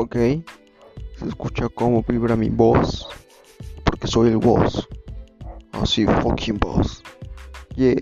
Ok, se escucha cómo vibra mi voz, porque soy el boss. Así, fucking boss. Yeah.